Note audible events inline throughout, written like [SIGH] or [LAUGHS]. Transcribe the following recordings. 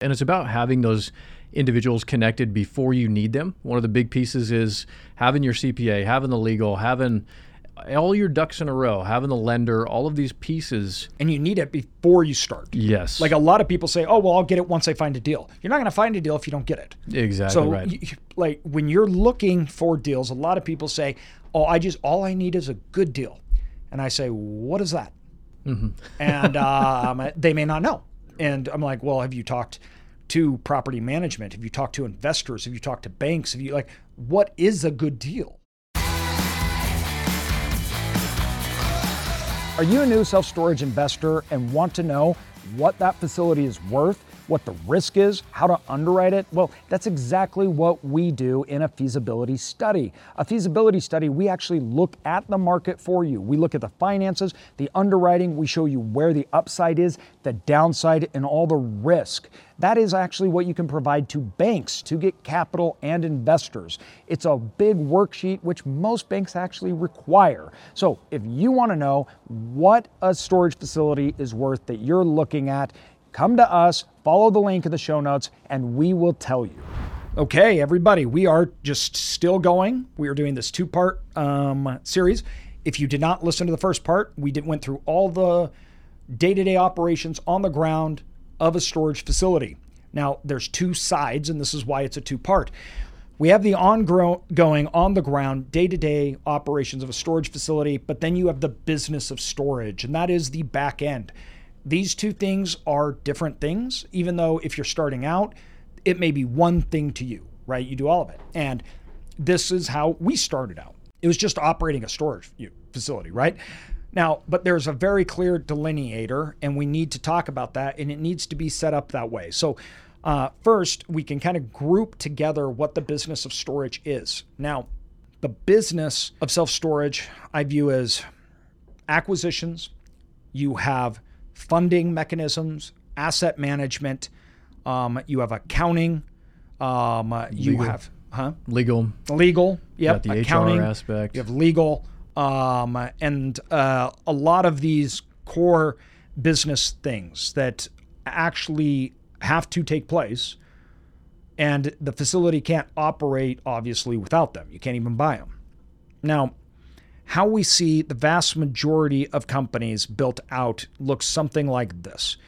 And it's about having those individuals connected before you need them. One of the big pieces is having your CPA, having the legal, having all your ducks in a row, having the lender, all of these pieces. And you need it before you start. Yes. Like a lot of people say, oh, well, I'll get it once I find a deal. You're not going to find a deal if you don't get it. Exactly So, right. you- like when you're looking for deals, a lot of people say, oh, I just, all I need is a good deal. And I say, what is that? And [LAUGHS] um, they may not know. And I'm like, well, have you talked to property management? Have you talked to investors? Have you talked to banks? Have you like, what is a good deal? Are you a new self storage investor and want to know what that facility is worth, what the risk is, how to underwrite it? Well, that's exactly what we do in a feasibility study. A feasibility study, we actually look at the market for you. We look at the finances, the underwriting, we show you where the upside is, the downside, and all the risk. That is actually what you can provide to banks to get capital and investors. It's a big worksheet which most banks actually require. So, if you want to know what a storage facility is worth that you're looking at, come to us, follow the link in the show notes, and we will tell you. Okay, everybody, we are just still going. We are doing this two part um, series. If you did not listen to the first part, we did, went through all the day to day operations on the ground of a storage facility. Now, there's two sides, and this is why it's a two part. We have the ongoing, on the ground, day to day operations of a storage facility, but then you have the business of storage, and that is the back end. These two things are different things, even though if you're starting out, it may be one thing to you, right? You do all of it. And this is how we started out. It was just operating a storage facility, right? Now, but there's a very clear delineator, and we need to talk about that, and it needs to be set up that way. So, uh, first, we can kind of group together what the business of storage is. Now, the business of self storage I view as acquisitions, you have funding mechanisms, asset management, um, you have accounting, um, uh, you Legal. have, huh? Legal, Legal, yep, the accounting, HR aspect. you have legal, um, and uh, a lot of these core business things that actually have to take place, and the facility can't operate obviously without them. You can't even buy them. Now, how we see the vast majority of companies built out looks something like this.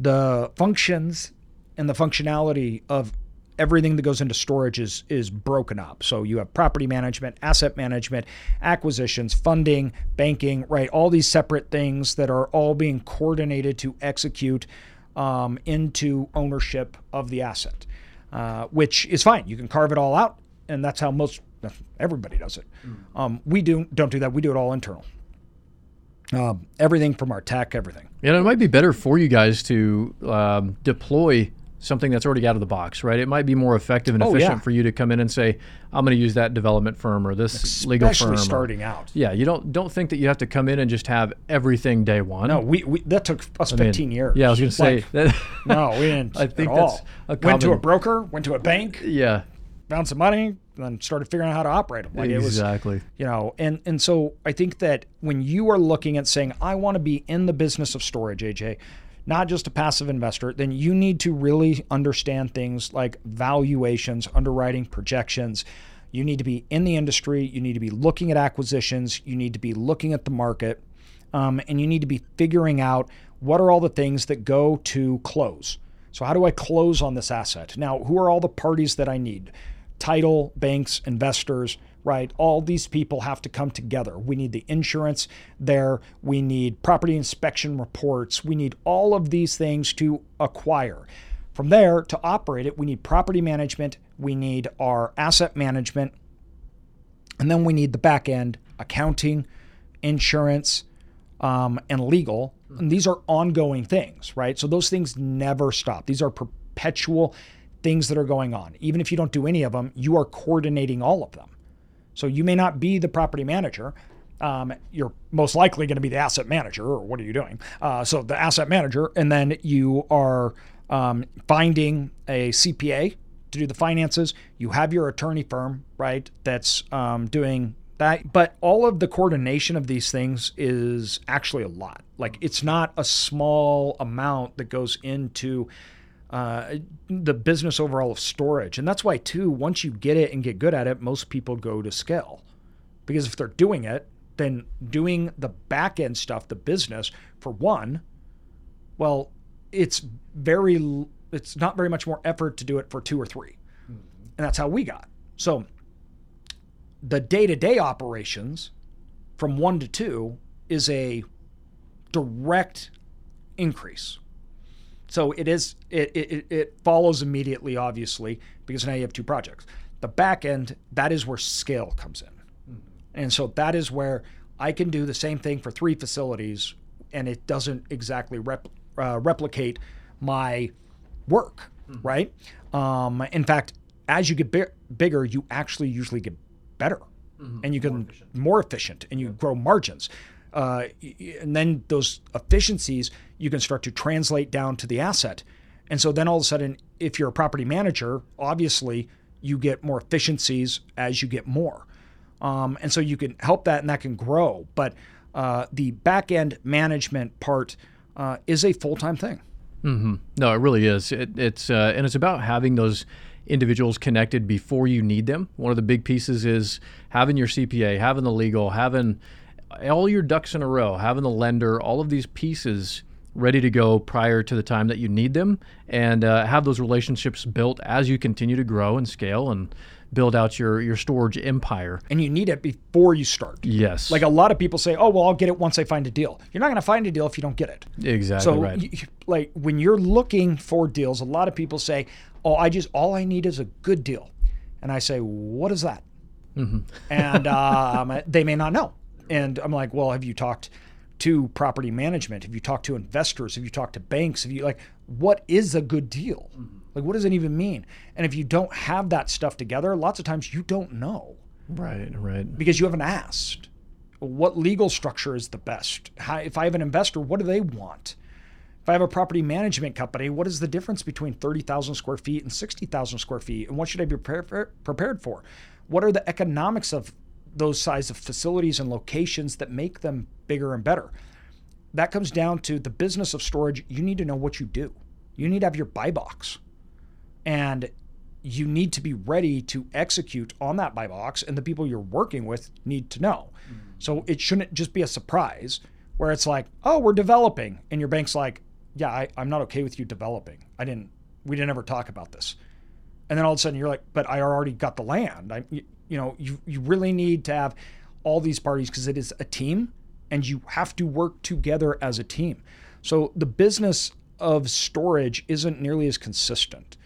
The functions and the functionality of everything that goes into storage is is broken up. So you have property management, asset management, acquisitions, funding, banking, right? All these separate things that are all being coordinated to execute um, into ownership of the asset, uh, which is fine. You can carve it all out, and that's how most everybody does it. Um, we do don't do that. We do it all internal. Um, everything from our tech, everything. And it might be better for you guys to um, deploy something that's already out of the box, right? It might be more effective and Oh, efficient yeah. for you to come in and say, "I'm going to use that development firm or this legal Especially firm." or- starting out. yeah, you don't don't think that you have to come in and just have everything day one. No, we, we that took us I mean, 15 years. Yeah, I was going to say Like, that. no, we didn't. [LAUGHS] I think at that's all. a went to a broker, went to a bank, yeah, found some money, then started figuring out how to operate them. Like it was, exactly. you know, and and so I think that when you are looking at saying I want to be in the business of storage, AJ, not just a passive investor, then you need to really understand things like valuations, underwriting, projections. You need to be in the industry. You need to be looking at acquisitions. You need to be looking at the market, um, and you need to be figuring out what are all the things that go to close. So how do I close on this asset? Now, who are all the parties that I need? Title, banks, investors, right? All these people have to come together. We need the insurance there. We need property inspection reports. We need all of these things to acquire. From there, to operate it, we need property management. We need our asset management. And then we need the back end accounting, insurance, um, and legal. And these are ongoing things, right? So those things never stop. These are perpetual things that are going on. Even if you don't do any of them, you are coordinating all of them. So you may not be the property manager. Um, you're most likely going to be the asset manager, or what are you doing? Uh, so the asset manager, and then you are um, finding a CPA to do the finances. You have your attorney firm, right? That's um, doing that. But all of the coordination of these things is actually a lot. Like it's not a small amount that goes into uh, the business overall of storage. And that's why, too, once you get it and get good at it, most people go to scale. Because if they're doing it, then doing the back end stuff, the business, for one, well, it's very, it's not very much more effort to do it for two or 3 mm-hmm. And that's how we got. So the day to day operations from one to two is a direct increase. So it is it, it, it follows immediately, obviously, because now you have two projects. The back end, that is where scale comes in. Mm-hmm. And so that is where I can do the same thing for three facilities and it doesn't exactly rep, uh, replicate my work, mm-hmm. right? Um, in fact, as you get bi- bigger, you actually usually get better mm-hmm. and you get more efficient, more efficient and you yeah. grow margins. Uh, and then those efficiencies you can start to translate down to the asset. And so then all of a sudden, if you're a property manager, obviously you get more efficiencies as you get more. Um, and so you can help that and that can grow. But uh, the back end management part uh, is a full time thing. Mm-hmm. No, it really is. It, it's uh, and it's about having those individuals connected before you need them. One of the big pieces is having your CPA, having the legal, having all your ducks in a row, having the lender, all of these pieces ready to go prior to the time that you need them, and uh, have those relationships built as you continue to grow and scale and build out your your storage empire. And you need it before you start. Yes. Like a lot of people say, "Oh, well, I'll get it once I find a deal." You're not going to find a deal if you don't get it. Exactly so, right. You, like when you're looking for deals, a lot of people say, "Oh, I just all I need is a good deal," and I say, "What is that?" Mm-hmm. and um, [LAUGHS] they may not know. And I'm like, well, have you talked to property management? Have you talked to investors? Have you talked to banks? Have you like, what is a good deal? Mm-hmm. Like, what does it even mean? And if you don't have that stuff together, lots of times you don't know. Right, right. Because you haven't asked. What legal structure is the best? How, if I have an investor, what do they want? If I have a property management company, what is the difference between 30,000 square feet and 60,000 square feet? And what should I be prepared for? What are the economics of those size of facilities and locations that make them bigger and better. That comes down to the business of storage. You need to know what you do. You need to have your buy box. And you need to be ready to execute on that buy box, and the people you're working with need to know. Mm-hmm. So it shouldn't just be a surprise where it's like, oh, we're developing. And your bank's like, yeah, I, I'm not okay with you developing. I didn't, we didn't ever talk about this. And then all of a sudden you're like, but I already got the land. I, you know, you, you really need to have all these parties because it is a team and you have to work together as a team. So the business of storage isn't nearly as consistent.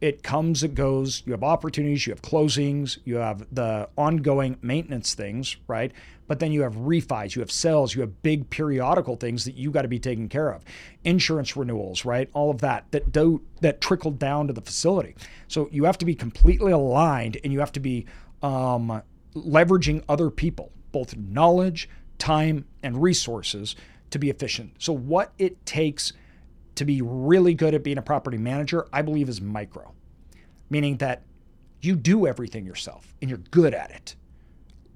It comes, it goes. You have opportunities, you have closings, you have the ongoing maintenance things, right? But then you have refis, you have sales, you have big periodical things that you got to be taking care of. Insurance renewals, right? All of that that do that trickle down to the facility. So you have to be completely aligned and you have to be um, leveraging other people, both knowledge, time, and resources to be efficient. So, what it takes to be really good at being a property manager, I believe, is micro, meaning that you do everything yourself and you're good at it.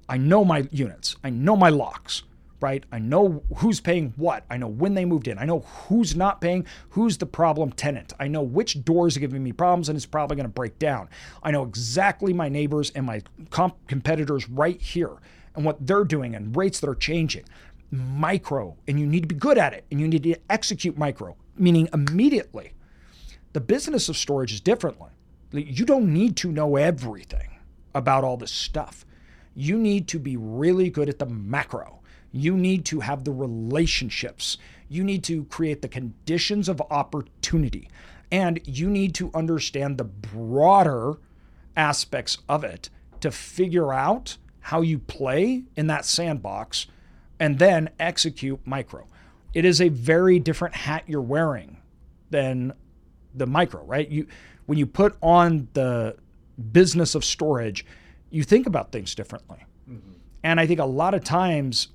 I know my units, I know my locks, right? I know who's paying what. I know when they moved in. I know who's not paying, who's the problem tenant. I know which doors are giving me problems and it's probably going to break down. I know exactly my neighbors and my comp- competitors right here and what they're doing and rates that are changing. Micro, and you need to be good at it and you need to execute micro, meaning immediately. The business of storage is differently. You don't need to know everything about all this stuff. You need to be really good at the macro you need to have the relationships. You need to create the conditions of opportunity. And you need to understand the broader aspects of it to figure out how you play in that sandbox and then execute micro. It is a very different hat you're wearing than the micro, right? You when you put on the business of storage, you think about things differently. Mm-hmm. And I think a lot of times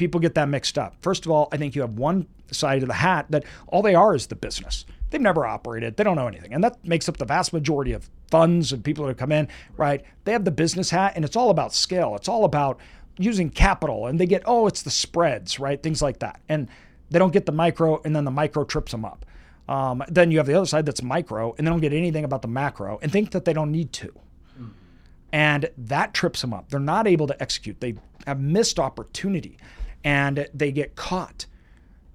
people get that mixed up. First of all, I think you have one side of the hat that all they are is the business. They've never operated, they don't know anything. And that makes up the vast majority of funds and people that come in, right? They have the business hat and it's all about scale. It's all about using capital and they get, oh, it's the spreads, right? Things like that. And they don't get the micro and then the micro trips them up. Um, then you have the other side that's micro, and they don't get anything about the macro and think that they don't need to. And that trips them up. They're not able to execute. They have missed opportunity and they get caught.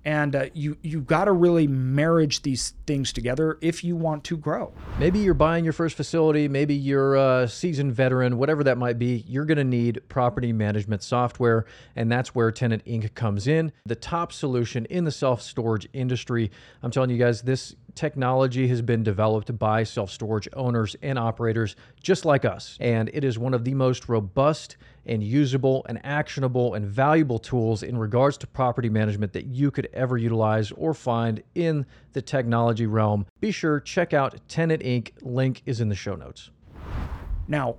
And uh, you you got to really marriage these things together if you want to grow. Maybe you're buying your first facility. Maybe you're a seasoned veteran. Whatever that might be, you're going to need property management software, and that's where Tenant Inc. comes in. The top solution in the self storage industry. I'm telling you guys, this technology has been developed by self storage owners and operators just like us, and it is one of the most robust and usable and actionable and valuable tools in regards to property management that you could ever utilize or find in the technology realm. Be sure check out Tenant Inc. Link is in the show notes. Now,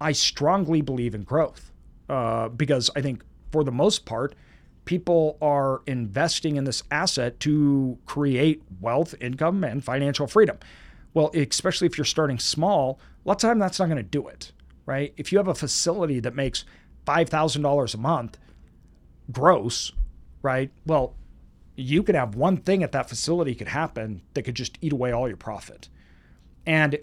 I strongly believe in growth uh, because I think for the most part, people are investing in this asset to create wealth, income, and financial freedom. Well, especially if you're starting small, a lot of time that's not going to do it, right? If you have a facility that makes $5,000 a month gross, right? Well, you could have one thing at that facility could happen that could just eat away all your profit. And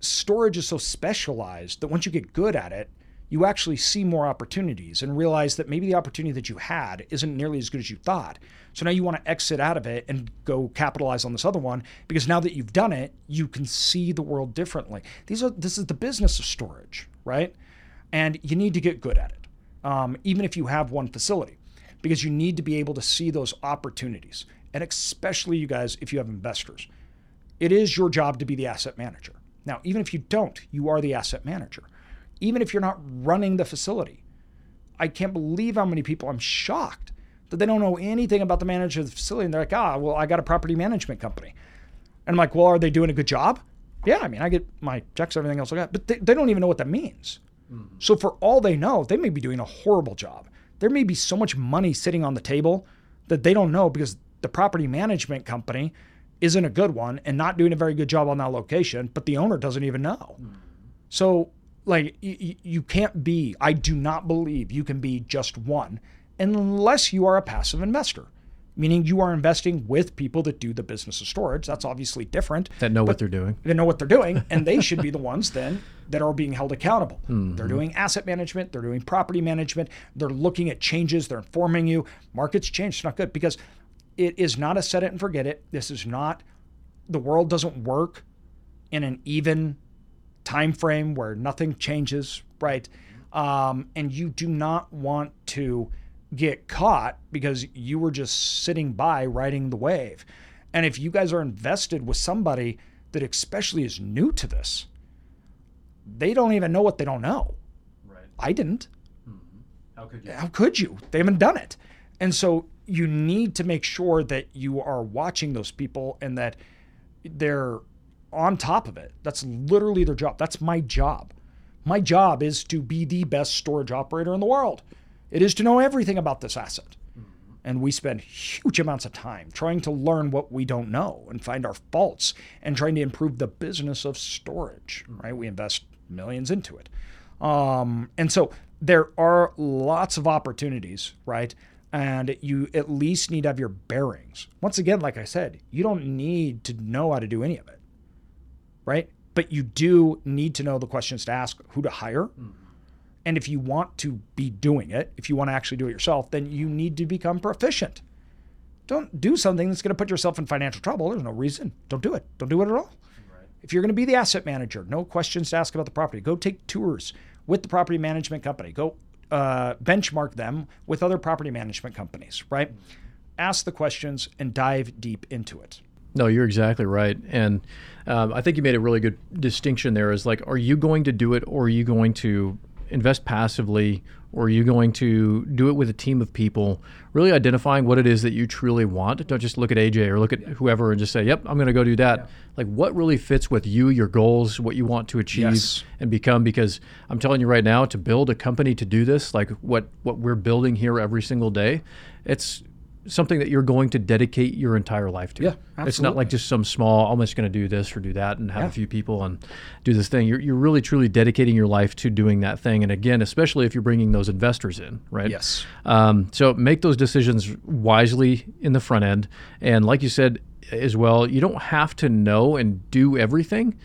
storage is so specialized that once you get good at it, you actually see more opportunities and realize that maybe the opportunity that you had isn't nearly as good as you thought. So now you want to exit out of it and go capitalize on this other one because now that you've done it, you can see the world differently. These are this is the business of storage, right? And you need to get good at it, um, even if you have one facility, because you need to be able to see those opportunities. And especially you guys, if you have investors, it is your job to be the asset manager. Now, even if you don't, you are the asset manager even if you're not running the facility. I can't believe how many people I'm shocked that they don't know anything about the manager of the facility. And they're like, ah, well, I got a property management company. And I'm like, well, are they doing a good job? Yeah, I mean, I get my checks, everything else like that, but they, they don't even know what that means. Mm-hmm. So for all they know, they may be doing a horrible job. There may be so much money sitting on the table that they don't know because the property management company isn't a good one and not doing a very good job on that location, but the owner doesn't even know. Mm-hmm. So like you, you can't be i do not believe you can be just one unless you are a passive investor. Meaning you are investing with people that do the business of storage. That's obviously different. That know what they're doing. they know what they're doing and they should be the ones then that are being held accountable. Mm-hmm. [LAUGHS] they're doing asset management. They're doing property management. They're looking at changes. They're informing you. Markets change. It's not good because it is not a set it and forget it. This is not the world doesn't work in an even time frame where nothing changes, right? Um, and you do not want to get caught because you were just sitting by riding the wave. And if you guys are invested with somebody that especially is new to this, they don't even know what they don't know. Right. I didn't. Mm-hmm. How could you? How could you? They haven't done it. And so you need to make sure that you are watching those people and that they're on top of it. That's literally their job. That's my job. My job is to be the best storage operator in the world. It is to know everything about this asset. And we spend huge amounts of time trying to learn what we don't know and find our faults and trying to improve the business of storage, right? We invest millions into it. Um, and so there are lots of opportunities, right? And you at least need to have your bearings. Once again, like I said, you don't need to know how to do any of it right? But you do need to know the questions to ask, who to hire. Mm-hmm. And if you want to be doing it, if you want to actually do it yourself, then you need to become proficient. Don't do something that's going to put yourself in financial trouble. There's no reason. Don't do it. Don't do it at all. Right. If you're going to be the asset manager, no questions to ask about the property. Go take tours with the property management company. Go uh, benchmark them with other property management companies, right? Mm-hmm. Ask the questions and dive deep into it. No, you're exactly right. And um, I think you made a really good distinction there is like, are you going to do it or are you going to invest passively or are you going to do it with a team of people? Really identifying what it is that you truly want. Don't just look at AJ or look at whoever and just say, yep, I'm going to go do that. Yeah. Like, what really fits with you, your goals, what you want to achieve yes. and become? Because I'm telling you right now, to build a company to do this, like what, what we're building here every single day, it's something that you're going to dedicate your entire life to. Yeah, absolutely. It's not like just some small, I'm just going to do this or do that and have yeah. a few people and do this thing. You're, you're really truly dedicating your life to doing that thing. And again, especially if you're bringing those investors in, right? Yes. Um, so make those decisions wisely in the front end. And like you said, as well. You don't have to know and do everything.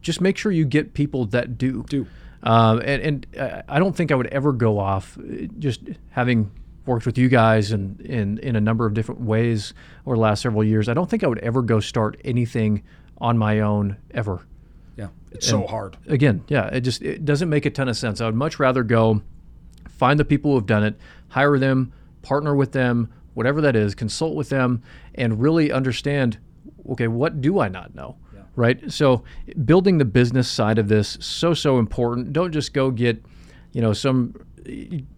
Just make sure you get people that do. Do. Um, and, and I don't think I would ever go off uh, just having worked with you guys and in, in a number of different ways over the last several years. I don't think I would ever go start anything on my own ever. Yeah, it's so hard. Again, yeah, it just it doesn't make a ton of sense. I would much rather go find the people who have done it, hire them, partner with them, whatever that is, consult with them, and really understand. Okay, what do I not know? Right. So building the business side of this so so important. Don't just go get, you know, some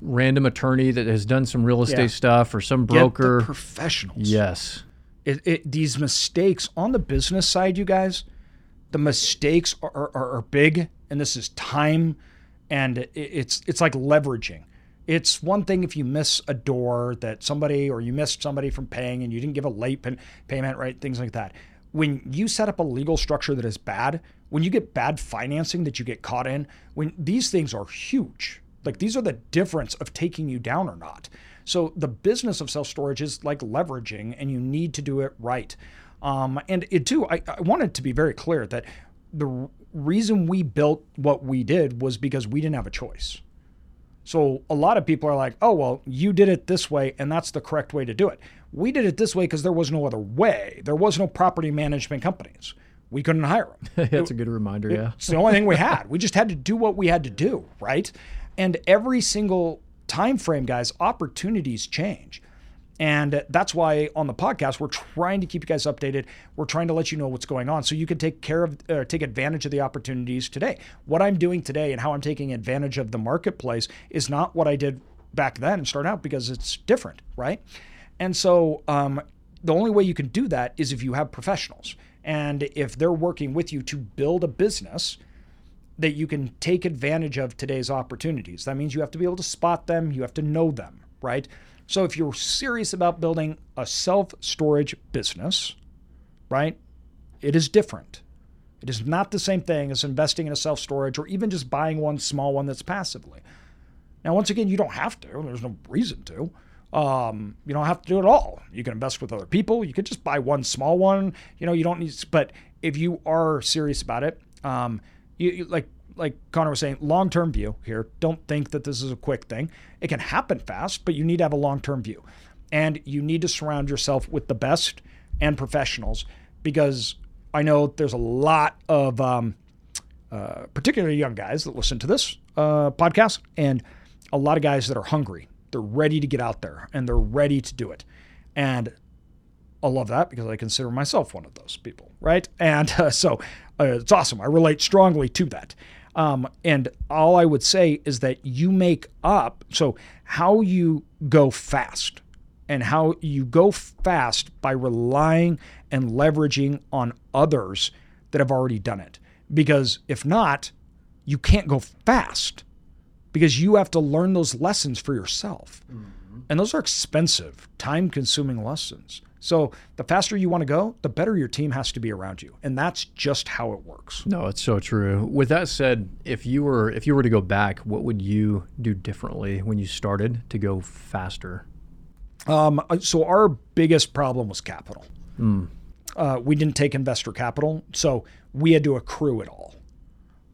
random attorney that has done some real estate Yeah. stuff or some broker. professionals. yes. it, it, these mistakes on the business side, you guys, the mistakes are, are, are big, and this is time, and it, it's it's like leveraging. It's one thing if you miss a door that somebody or you missed somebody from paying and you didn't give a late pay- payment, right? Things like that. When you set up a legal structure that is bad, when you get bad financing that you get caught in, when these things are huge. Like these are the difference of taking you down or not. So the business of self storage is like leveraging, and you need to do it right. Um, and it too, I, I wanted to be very clear that the reason we built what we did was because we didn't have a choice. So a lot of people are like, "Oh, well, you did it this way and that's the correct way to do it." We did it this way because there was no other way. There was no property management companies. We couldn't hire them. [LAUGHS] That's a good reminder. Yeah. It's the only thing we had. We just had to do what we had to do, right? And every single time frame, guys, opportunities change. And that's why on the podcast we're trying to keep you guys updated. We're trying to let you know what's going on so you can take care of uh, take advantage of the opportunities today. What I'm doing today and how I'm taking advantage of the marketplace is not what I did back then and start out because it's different, right? And so um, the only way you can do that is if you have professionals. And if they're working with you to build a business that you can take advantage of today's opportunities. That means you have to be able to spot them, you have to know them, right? So if you're serious about building a self storage business, right, it is different. It is not the same thing as investing in a self storage or even just buying one small one that's passively. Now, once again, you don't have to. There's no reason to. Um, you don't have to do it all. You can invest with other people. You could just buy one small one. You know, you don't need. But if you are serious about it, um, you, you like like Connor was saying, long term view here. Don't think that this is a quick thing. It can happen fast, but you need to have a long term view, and you need to surround yourself with the best and professionals because I know there's a lot of um, uh, particularly young guys that listen to this uh, podcast, and a lot of guys that are hungry. They're ready to get out there and they're ready to do it. And I love that because I consider myself one of those people, right? And [LAUGHS] uh, so uh, it's awesome. I relate strongly to that. Um, and all I would say is that you make up, so how you go fast and how you go fast by relying and leveraging on others that have already done it. Because if not, you can't go fast because you have to learn those lessons for yourself. And those are expensive, time consuming lessons. So the faster you want to go, the better your team has to be around you. And that's just how it works. No, it's so true. With that said, if you were if you were to go back, what would you do differently when you started to go faster? Um, so our biggest problem was capital. Uh, we didn't take investor capital, so we had to accrue it all.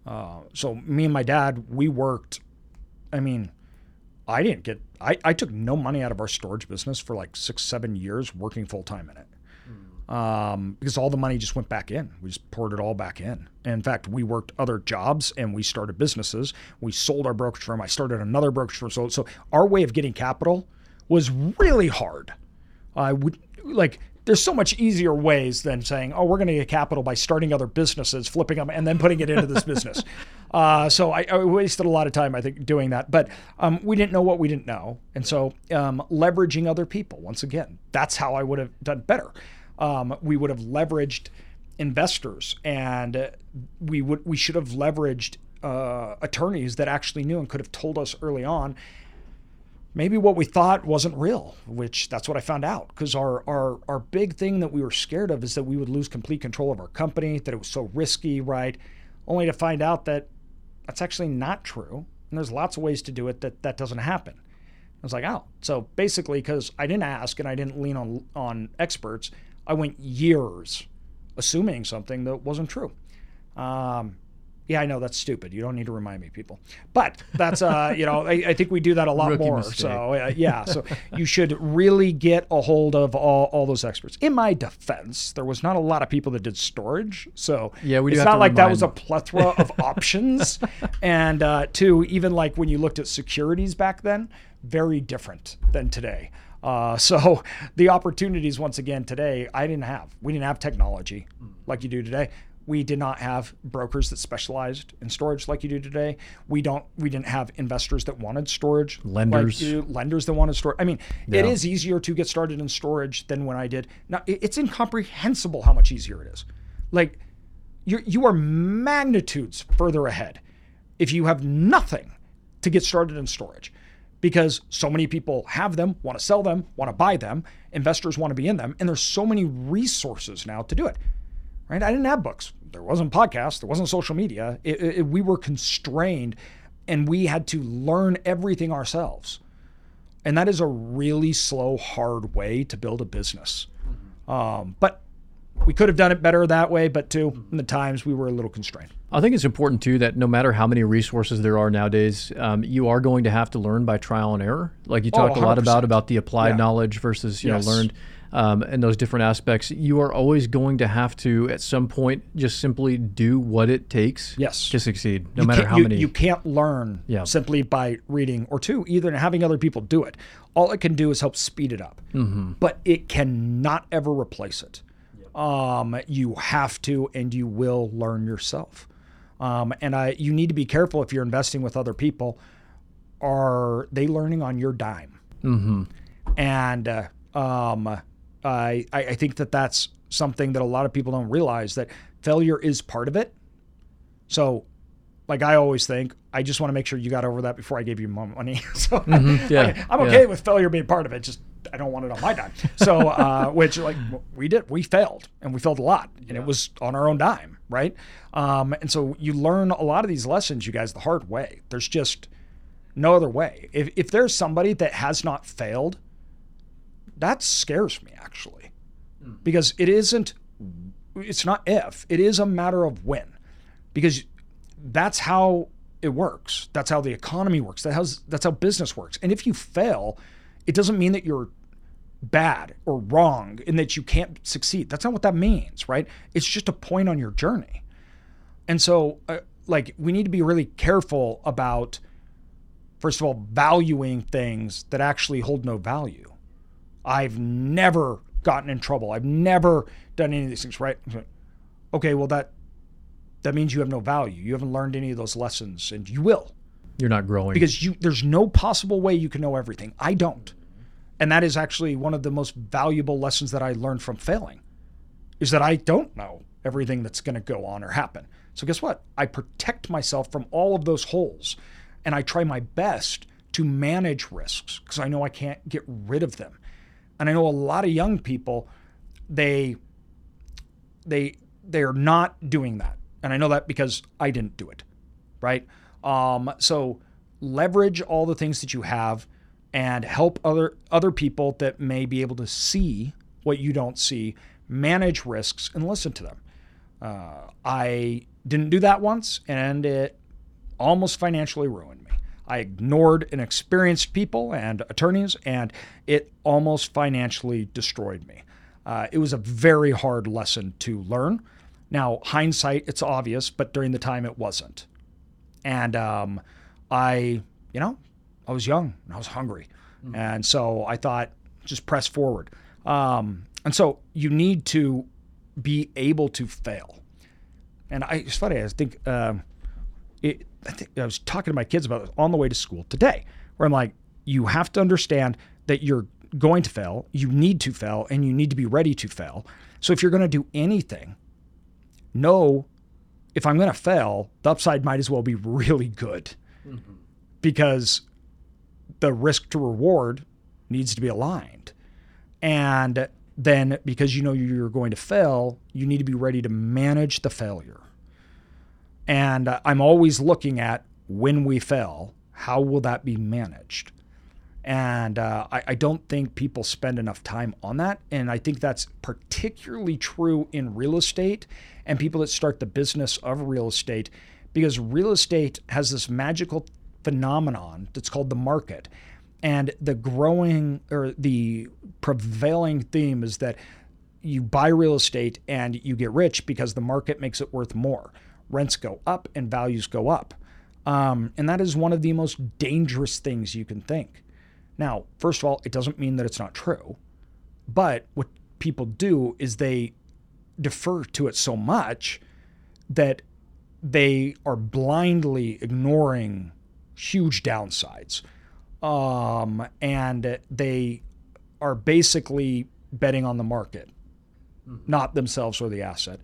Uh, so me and my dad, we worked. I mean, I didn't get. I, I took no money out of our storage business for like six, seven years, working full time in it. Um, because all the money just went back in. We just poured it all back in. In fact, we worked other jobs and we started businesses. We sold our brokerage firm. I started another brokerage firm. So, so our way of getting capital was really hard. I would like. There's so much easier ways than saying, "Oh, we're going to get capital by starting other businesses, flipping them, and then putting it into this [LAUGHS] business." Uh, so I, I wasted a lot of time, I think, doing that. But um, we didn't know what we didn't know, and so um, leveraging other people. Once again, that's how I would have done better. Um, we would have leveraged investors, and we would we should have leveraged uh, attorneys that actually knew and could have told us early on maybe what we thought wasn't real, which that's what I found out. Because our, our our big thing that we were scared of is that we would lose complete control of our company, that it was so risky, right? Only to find out that that's actually not true. And there's lots of ways to do it that that doesn't happen. I was like, oh, so basically, because I didn't ask and I didn't lean on on experts, I went years assuming something that wasn't true. Um, yeah, I know that's stupid. You don't need to remind me, people. But that's, uh, you know, I, I think we do that a lot Rookie more. mistake. So, uh, yeah, so you should really get a hold of all, all those experts. In my defense, there was not a lot of people that did storage. So, Yeah, we it's not like that was a plethora of [LAUGHS] options. And uh, two, even like when you looked at securities back then, very different than today. Uh, [LAUGHS] so the opportunities once again today, I didn't have. We didn't have technology like you do today. We did not have brokers that specialized in storage like you do today. We don't. We didn't have investors that wanted storage. Lenders. like you, lenders that wanted storage. I mean, it Yeah. is easier to get started in storage than when I did. Now it's incomprehensible how much easier it is. Like you're, you are magnitudes further ahead if you have nothing to get started in storage because so many people have them, want to sell them, want to buy them, investors want to be in them, and there's so many resources now to do it. Right? I didn't have books. There wasn't podcasts, there wasn't social media. It, it- we were constrained and we had to learn everything ourselves. And that is a really slow, hard way to build a business. Um, but we could have done it better that way, but too, in the times we were a little constrained. I think it's important too that no matter how many resources there are nowadays, um, you are going to have to learn by trial and error. Like you Oh, a lot about about the applied Yeah. knowledge versus you Yes. know learned, um, and those different aspects. You are always going to have to at some point just simply do what it takes Yes. to succeed, no You matter how you, many. You can't learn Yeah. simply by reading, or two, either and having other people do it. All it can do is help speed it up, Mm-hmm. but it cannot ever replace it. Um, you have to, and you will learn yourself. Um, and I, you need to be careful if you're investing with other people. Are they learning on your dime? mm-hmm. and uh, um, I, I I think that that's something that a lot of people don't realize that failure is part of it. So, like I always think, I just want to make sure you got over that before I gave you money. [LAUGHS] so, Mm-hmm. Yeah, I'm yeah. okay with failure being part of it. Just I don't want it on my dime. So, uh, [LAUGHS] which like we did, we failed, and we failed a lot, and it was on our own dime, right? Um, and so you learn a lot of these lessons, you guys, the hard way. There's just no other way. If, if there's somebody that has not failed, that scares me actually, because it isn't. It's not if. It is a matter of when, because that's how it works. That's how the economy works. That has that's how business works. And if you fail, it doesn't mean that you're bad or wrong and that you can't succeed. That's not what that means, right? It's just a point on your journey. And so, uh, like, we need to be really careful about, first of all, valuing things that actually hold no value. I've never gotten in trouble. I've never done any of these things, right? Okay, well, that that means you have no value. You haven't learned any of those lessons, and you will You're not growing. because you there's no possible way you can know everything. I don't. And that is actually one of the most valuable lessons that I learned from failing is that I don't know everything that's going to go on or happen. So guess what? I protect myself from all of those holes and I try my best to manage risks because I know I can't get rid of them. And I know a lot of young people they they they are not doing that. And I know that because I didn't do it. Right? Um, so leverage all the things that you have and help other other people that may be able to see what you don't see, manage risks and listen to them. Uh, I didn't do that once and it almost financially ruined me. I ignored inexperienced people and attorneys, and it almost financially destroyed me. Uh, it was a very hard lesson to learn. Now, hindsight, it's obvious, but during the time, it wasn't. And um, I, you know, I was young and I was hungry. And so I thought, just press forward. Um, and so you need to be able to fail. And I, it's funny, I think, um, it, I think I was talking to my kids about it on the way to school today, where I'm like, you have to understand that you're going to fail, you need to fail, and you need to be ready to fail. So if you're going to do anything, know if I'm going to fail, the upside might as well be really good mm-hmm. because the risk to reward needs to be aligned. And then because you know you're going to fail, you need to be ready to manage the failure. And uh, I'm always looking at when we fail, how will that be managed? And uh, I, I don't think people spend enough time on that. And I think that's particularly true in real estate and people that start the business of real estate because real estate has this magical phenomenon that's called the market. And the growing or the prevailing theme is that you buy real estate and you get rich because the market makes it worth more. Rents go up and values go up. Um, and that is one of the most dangerous things you can think. Now, first of all, it doesn't mean that it's not true, but what people do is they defer to it so much that they are blindly ignoring huge downsides. Um, and they are basically betting on the market, mm-hmm. not themselves or the asset.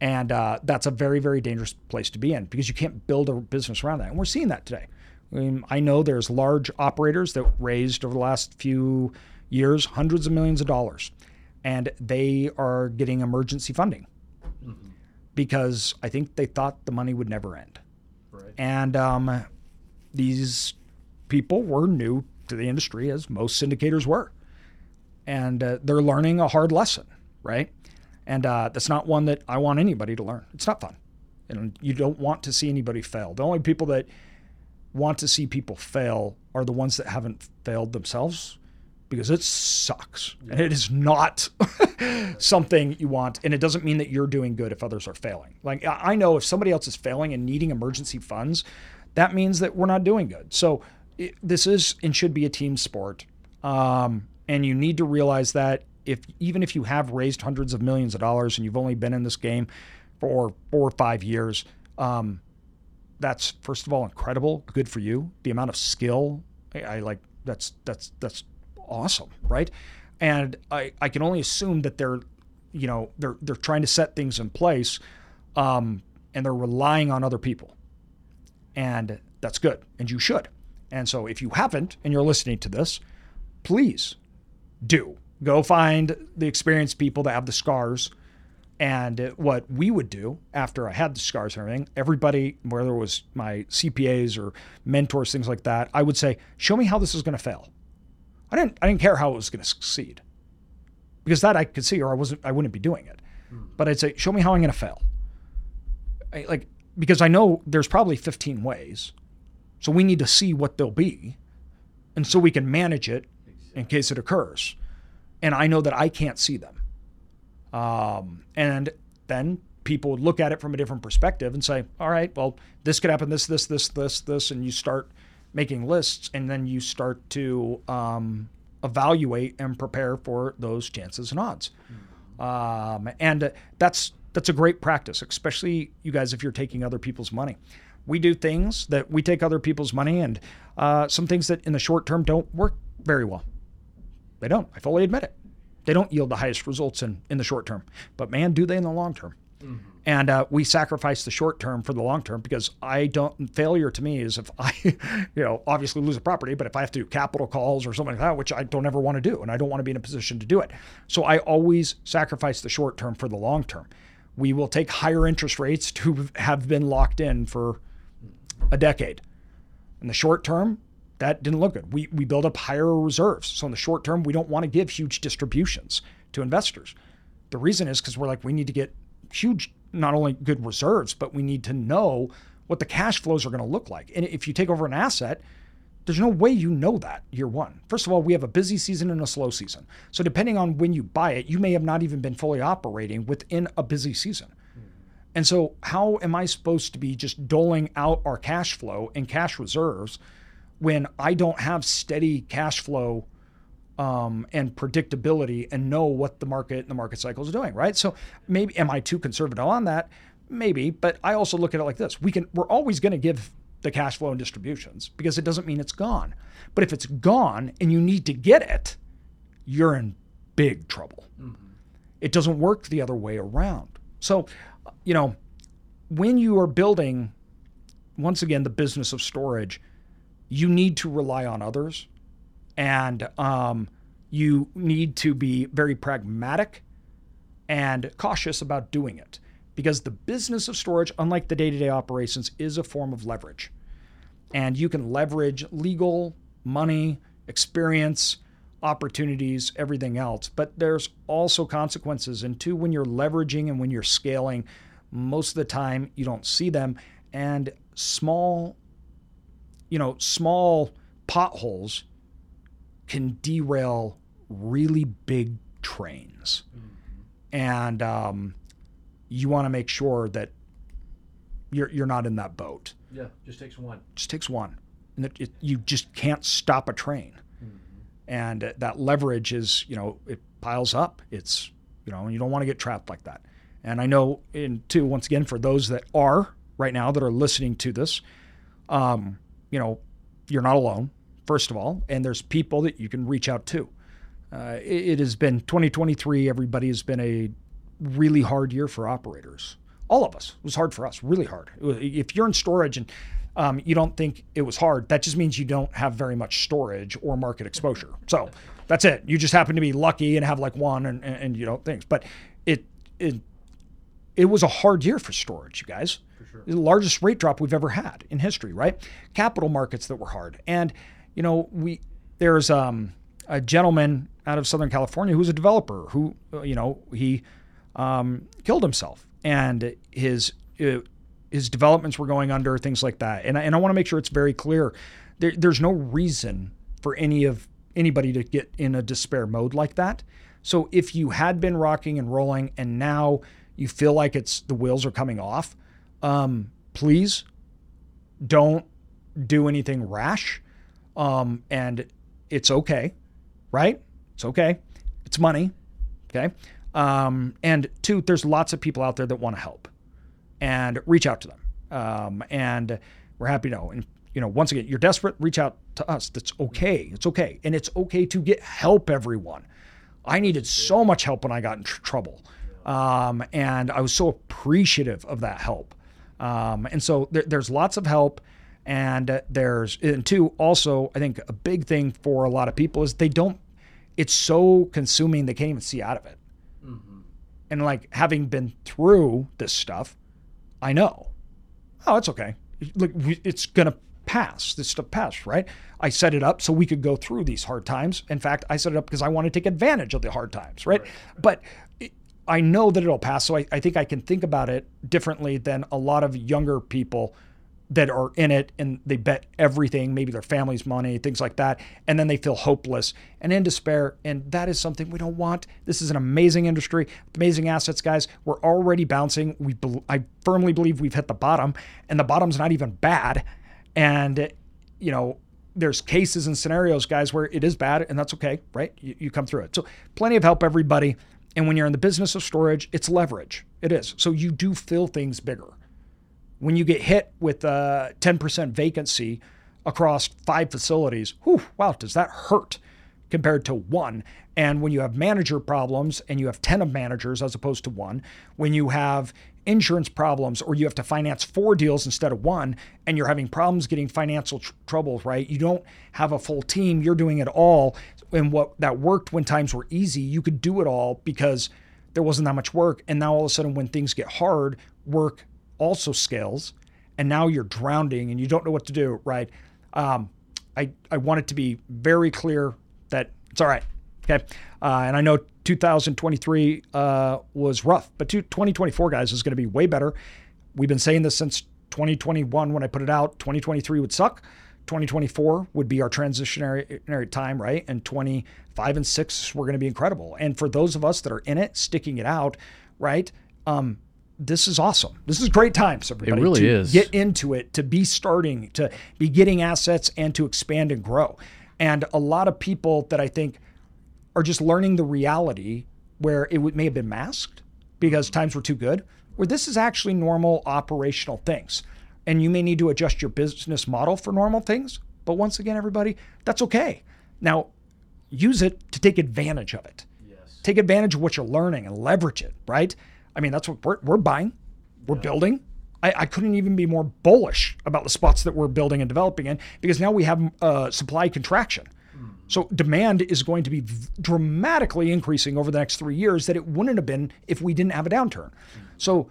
And uh, that's a very, very dangerous place to be in because you can't build a business around that. And we're seeing that today. I, mean, I know there's large operators that raised over the last few years hundreds of millions of dollars, and they are getting emergency funding mm-hmm. because I think they thought the money would never end. Right. And um, these people were new to the industry, as most syndicators were, and uh, they're learning a hard lesson, right? And uh, that's not one that I want anybody to learn. It's not fun. And you don't want to see anybody fail. The only people that want to see people fail are the ones that haven't failed themselves because it sucks. Yeah. And it is not [LAUGHS] something you want. And it doesn't mean that you're doing good if others are failing. Like I know if somebody else is failing and needing emergency funds, that means that we're not doing good. So it, this is and should be a team sport. Um, and you need to realize that if even if you have raised hundreds of millions of dollars and you've only been in this game for four or five years, um, that's first of all incredible, good for you. The amount of skill, I, I like that's that's that's awesome, right? And I I can only assume that they're, you know, they're they're trying to set things in place, um, and they're relying on other people, and that's good, and you should. And so if you haven't and you're listening to this, please do go find the experienced people that have the scars. And what we would do after I had the scars and everything, everybody, whether it was my CPAs or mentors, things like that, I would say, show me how this is going to fail. I didn't, I didn't care how it was going to succeed because that I could see, or I wasn't, I wouldn't be doing it. Hmm. But I'd say, show me how I'm going to fail. I, like, because I know there's probably 15 ways. So we need to see what they'll be. And so we can manage it in case it occurs and I know that I can't see them. Um, and then people would look at it from a different perspective and say, all right, well, this could happen, this, this, this, this, this, and you start making lists, and then you start to um, evaluate and prepare for those chances and odds. Um, and that's that's a great practice, especially you guys if you're taking other people's money. We do things that we take other people's money, and uh, some things that in the short term don't work very well. They don't. I fully admit it. They don't yield the highest results in, in the short term. But man, do they in the long term. Mm-hmm. And uh, we sacrifice the short term for the long term because I don't. Failure to me is if I, [LAUGHS] you know, obviously lose a property, but if I have to do capital calls or something like that, which I don't ever want to do, and I don't want to be in a position to do it. So I always sacrifice the short term for the long term. We will take higher interest rates to have been locked in for a decade. In the short term, that didn't look good. We, we build up higher reserves. So in the short term, we don't want to give huge distributions to investors. The reason is because we're like, we need to get huge, not only good reserves, but we need to know what the cash flows are going to look like. And if you take over an asset, there's no way you know that year one. First of all, we have a busy season and a slow season. So depending on when you buy it, you may have not even been fully operating within a busy season. And so, how am I supposed to be just doling out our cash flow and cash reserves when I don't have steady cash flow um, and predictability and know what the market and the market cycle is doing, right? So maybe am I too conservative on that? Maybe, but I also look at it like this: we can we're always going to give the cash flow and distributions because it doesn't mean it's gone. But if it's gone and you need to get it, you're in big trouble. Mm-hmm. It doesn't work the other way around. So, you know, when you are building, once again, the business of storage, you need to rely on others and um, you need to be very pragmatic and cautious about doing it because the business of storage, unlike the day to day operations, is a form of leverage. And you can leverage legal, money, experience, opportunities, everything else. But there's also consequences. And two, when you're leveraging and when you're scaling, most of the time you don't see them. And small, you know, small potholes can derail really big trains. Mm-hmm. And um, you want to make sure that you're, you're not in that boat. Yeah, just takes one. Just takes one. And it, it, you just can't stop a train. Mm-hmm. And that leverage is, you know, it piles up. It's, you know, you don't want to get trapped like that. And I know, in two, once again, for those that are right now that are listening to this, um, you know, you're not alone, first of all, and there's people that you can reach out to. Uh, it, it, has been 2023. Everybody has been a really hard year for operators. All of us. It was hard for us, really hard. If you're in storage and um, you don't think it was hard, that just means you don't have very much storage or market exposure. So that's it. You just happen to be lucky and have like one and, and, and you know things. But it it it was a hard year for storage, you guys. Sure. The largest rate drop we've ever had in history, right? Capital markets that were hard, and you know we there's um, a gentleman out of Southern California who's a developer who you know he um, killed himself, and his uh, his developments were going under, things like that. And I, and I want to make sure it's very clear. There, there's no reason for any of anybody to get in a despair mode like that. So if you had been rocking and rolling, and now you feel like it's the wheels are coming off, um, please don't do anything rash. Um, and it's okay, right? It's okay. It's money. Okay. Um, and two, there's lots of people out there that want to help and reach out to them. Um, and we're happy to know. And, you know, once again, you're desperate, reach out to us. That's okay. It's okay. And it's okay to get help, everyone. I needed so much help when I got in tr- trouble. Um, and I was so appreciative of that help. Um, and so there, there's lots of help. And uh, there's, and two, also, I think a big thing for a lot of people is they don't, it's so consuming, they can't even see out of it. And like having been through this stuff, I know. Oh, it's okay. Look, it's gonna pass. This stuff passed, right? I set it up so we could go through these hard times. In fact, I set it up because I want to take advantage of the hard times, right? right. But it, I know that it'll pass. So I, I think I can think about it differently than a lot of younger people that are in it and they bet everything, maybe their family's money, things like that, and then they feel hopeless and in despair. And that is something we don't want. This is an amazing industry, amazing assets, guys. We're already bouncing. We, I firmly believe we've hit the bottom, and the bottom's not even bad. And you know, there's cases and scenarios, guys, where it is bad, and that's okay, right? You, you come through it. So plenty of help, everybody. And when you're in the business of storage, it's leverage. It is. So you do feel things bigger when you get hit with a 10% vacancy across five facilities, whew, wow, does that hurt compared to one? And when you have manager problems and you have 10 of managers as opposed to one, when you have insurance problems or you have to finance four deals instead of one and you're having problems getting financial tr- troubles, right? You don't have a full team, you're doing it all. And what that worked when times were easy, you could do it all because there wasn't that much work. And now all of a sudden, when things get hard, work also scales, and now you're drowning and you don't know what to do, right? Um, I, I want it to be very clear that it's all right. Okay. Uh, and I know 2023 uh, was rough, but 2024, guys, is going to be way better. We've been saying this since 2021 when I put it out. 2023 would suck. 2024 would be our transitionary time, right? And 25 and 6 we're going to be incredible. And for those of us that are in it, sticking it out, right? Um, this is awesome. This is great times, everybody. It really to is. Get into it, to be starting, to be getting assets, and to expand and grow. And a lot of people that I think are just learning the reality where it may have been masked because times were too good, where this is actually normal operational things. And you may need to adjust your business model for normal things. But once again, everybody, that's okay. Now, use it to take advantage of it. Yes. Take advantage of what you're learning and leverage it, right? I mean, that's what we're, we're buying, we're yeah. building. I, I, couldn't even be more bullish about the spots that we're building and developing in because now we have uh, supply contraction. Mm. So demand is going to be v- dramatically increasing over the next three years that it wouldn't have been if we didn't have a downturn. Mm. So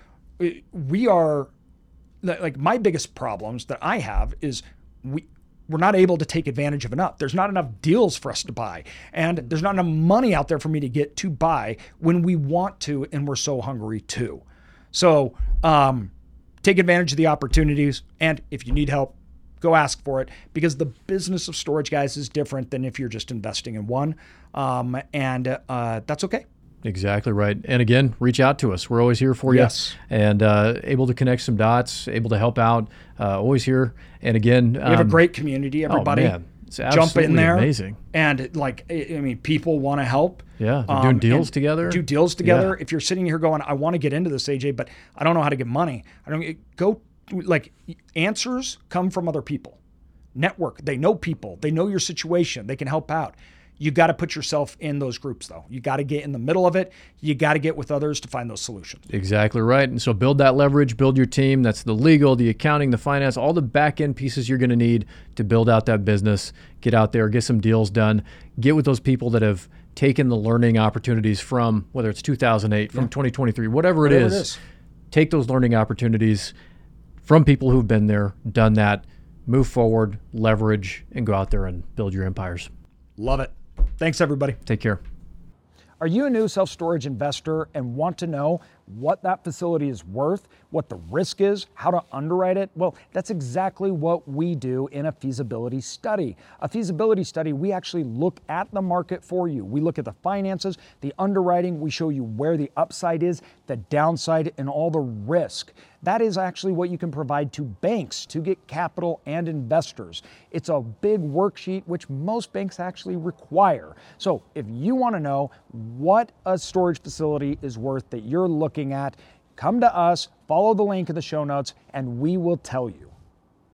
we are like my biggest problems that I have is we we're not able to take advantage of enough. There's not enough deals for us to buy, and there's not enough money out there for me to get to buy when we want to, and we're so hungry too. So um, take advantage of the opportunities, and if you need help, go ask for it because the business of storage, guys, is different than if you're just investing in one, um, and uh, that's okay. Exactly right. And again, reach out to us. We're always here for you. Yes. And uh, able to connect some dots, able to help out. Uh, always here. And again, we have a great community. Everybody, um, oh man, it's jump in there. Amazing. And like, I mean, people want to help. Yeah, they're doing Um, deals together. Do deals together. Yeah. If you're sitting here going, I want to get into this, AJ, but I don't know how to get money. I don't go like answers come from other people. Network. They know people. They know your situation. They can help out. You got to put yourself in those groups though. You got to get in the middle of it. You got to get with others to find those solutions. Exactly right. And so build that leverage, build your team. That's the legal, the accounting, the finance, all the back end pieces you're going to need to build out that business. Get out there, get some deals done, get with those people that have taken the learning opportunities from whether it's 2008, from 2023, whatever, it, Whatever is, it is. Take those learning opportunities from people who've been there, done that, move forward, leverage, and go out there and build your empires. Love it. Thanks everybody. Take care. Are you a new self storage investor and want to know what that facility is worth, what the risk is, how to underwrite it? Well, that's exactly what we do in a feasibility study. A feasibility study, we actually look at the market for you. We look at the finances, the underwriting, we show you where the upside is, the downside, and all the risk. That is actually what you can provide to banks to get capital and investors. It's a big worksheet which most banks actually require. So if you want to know what a storage facility is worth that you're looking at, come to us, follow the link in the show notes, and we will tell you.